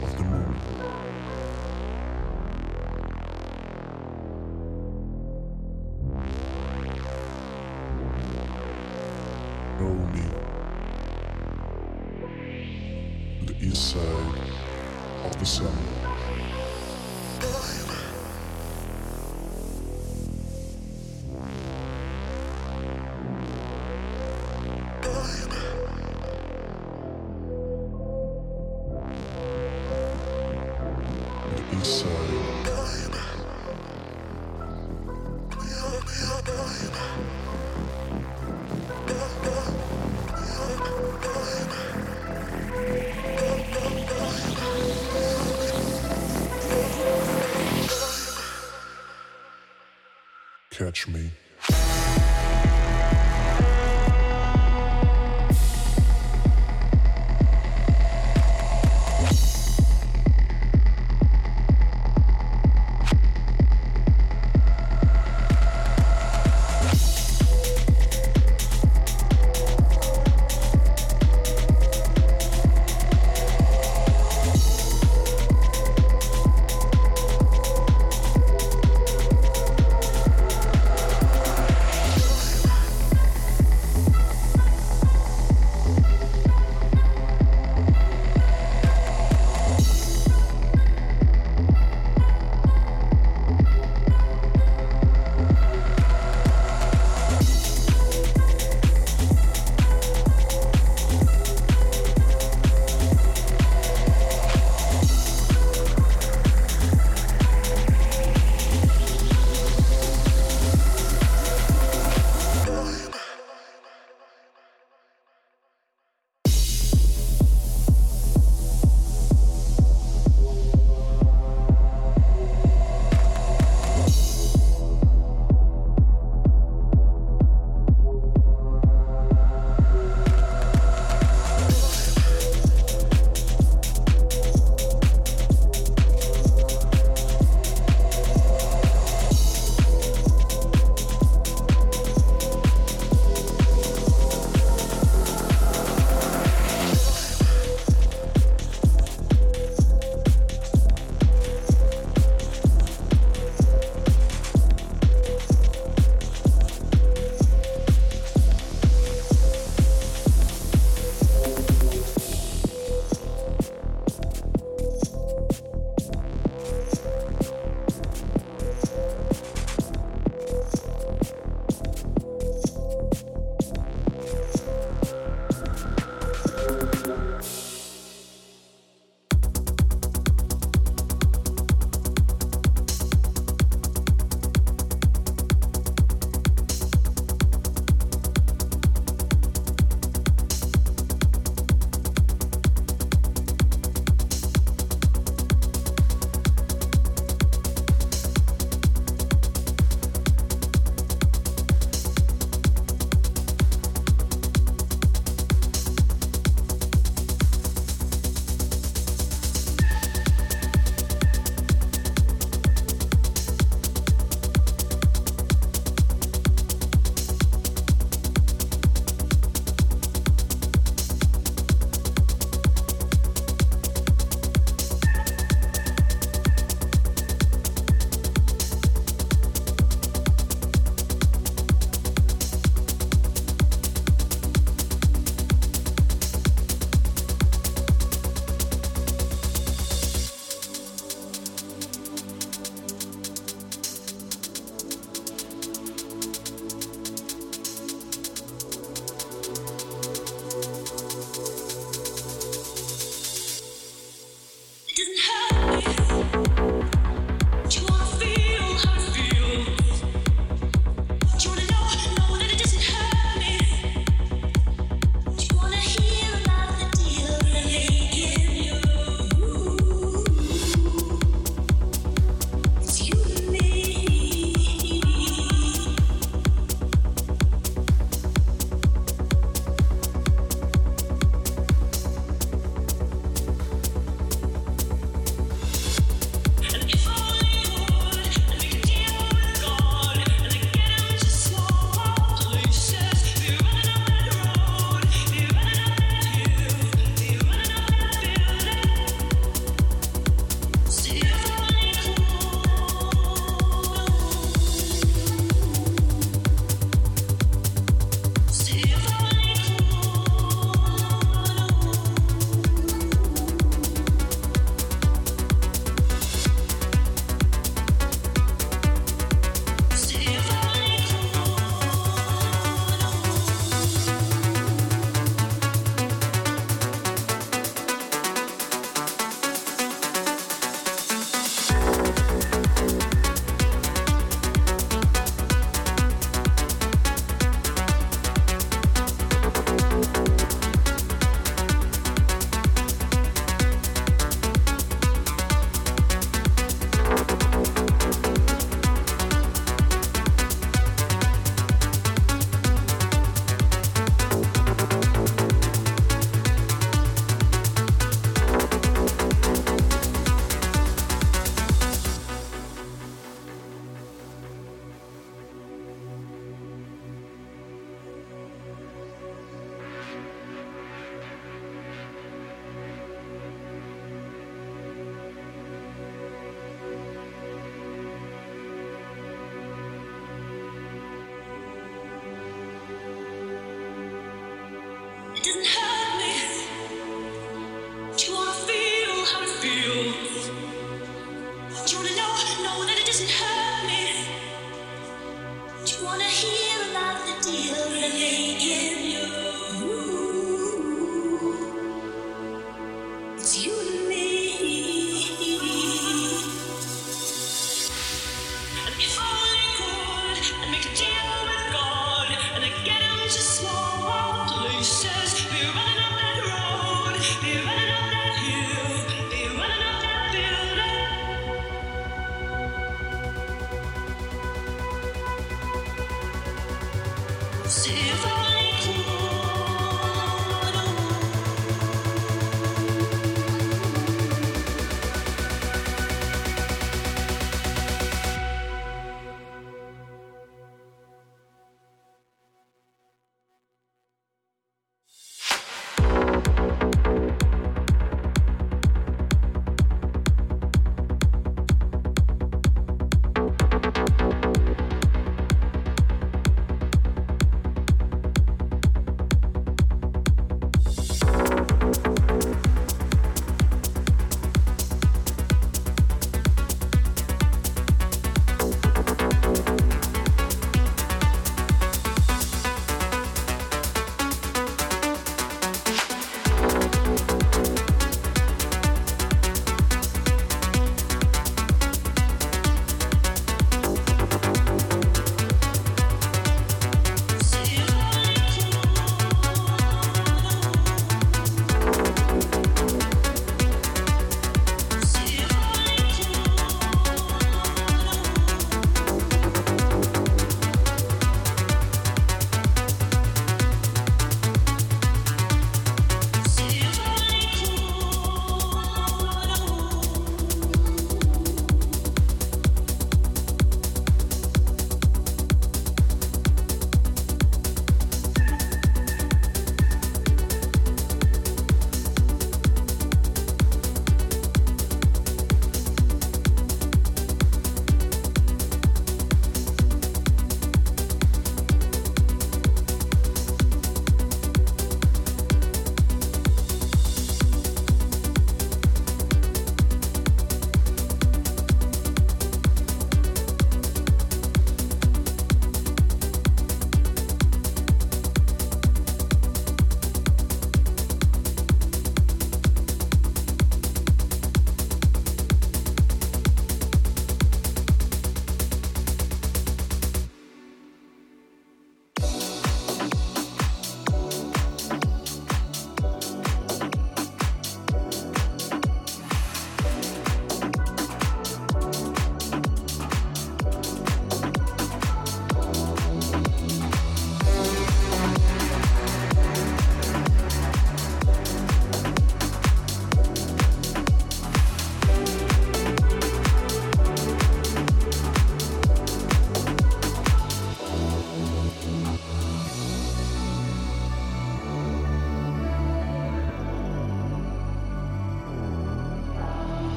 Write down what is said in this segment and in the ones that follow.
catch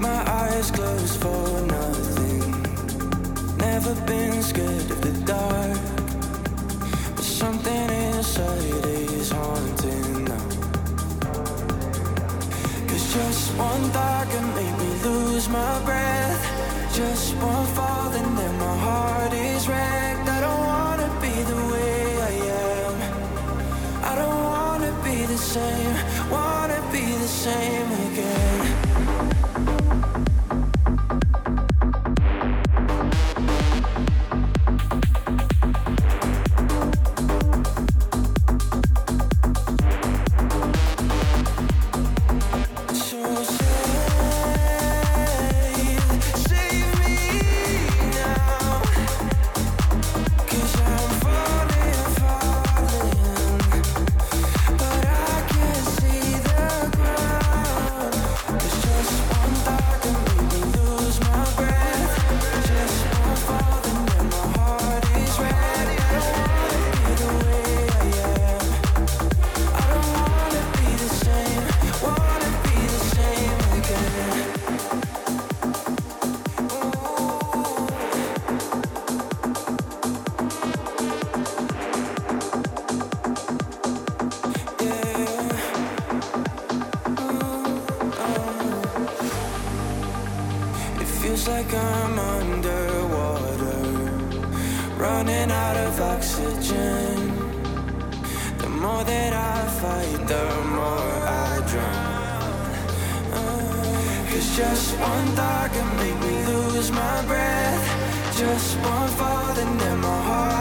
my eyes closed for nothing. Never been scared of the dark. But something inside is haunting now. Cause just one thought can make me lose my breath. Just one fall and then my heart is wrecked. I don't wanna be the way I am. I don't wanna be the same. just one falling in my heart.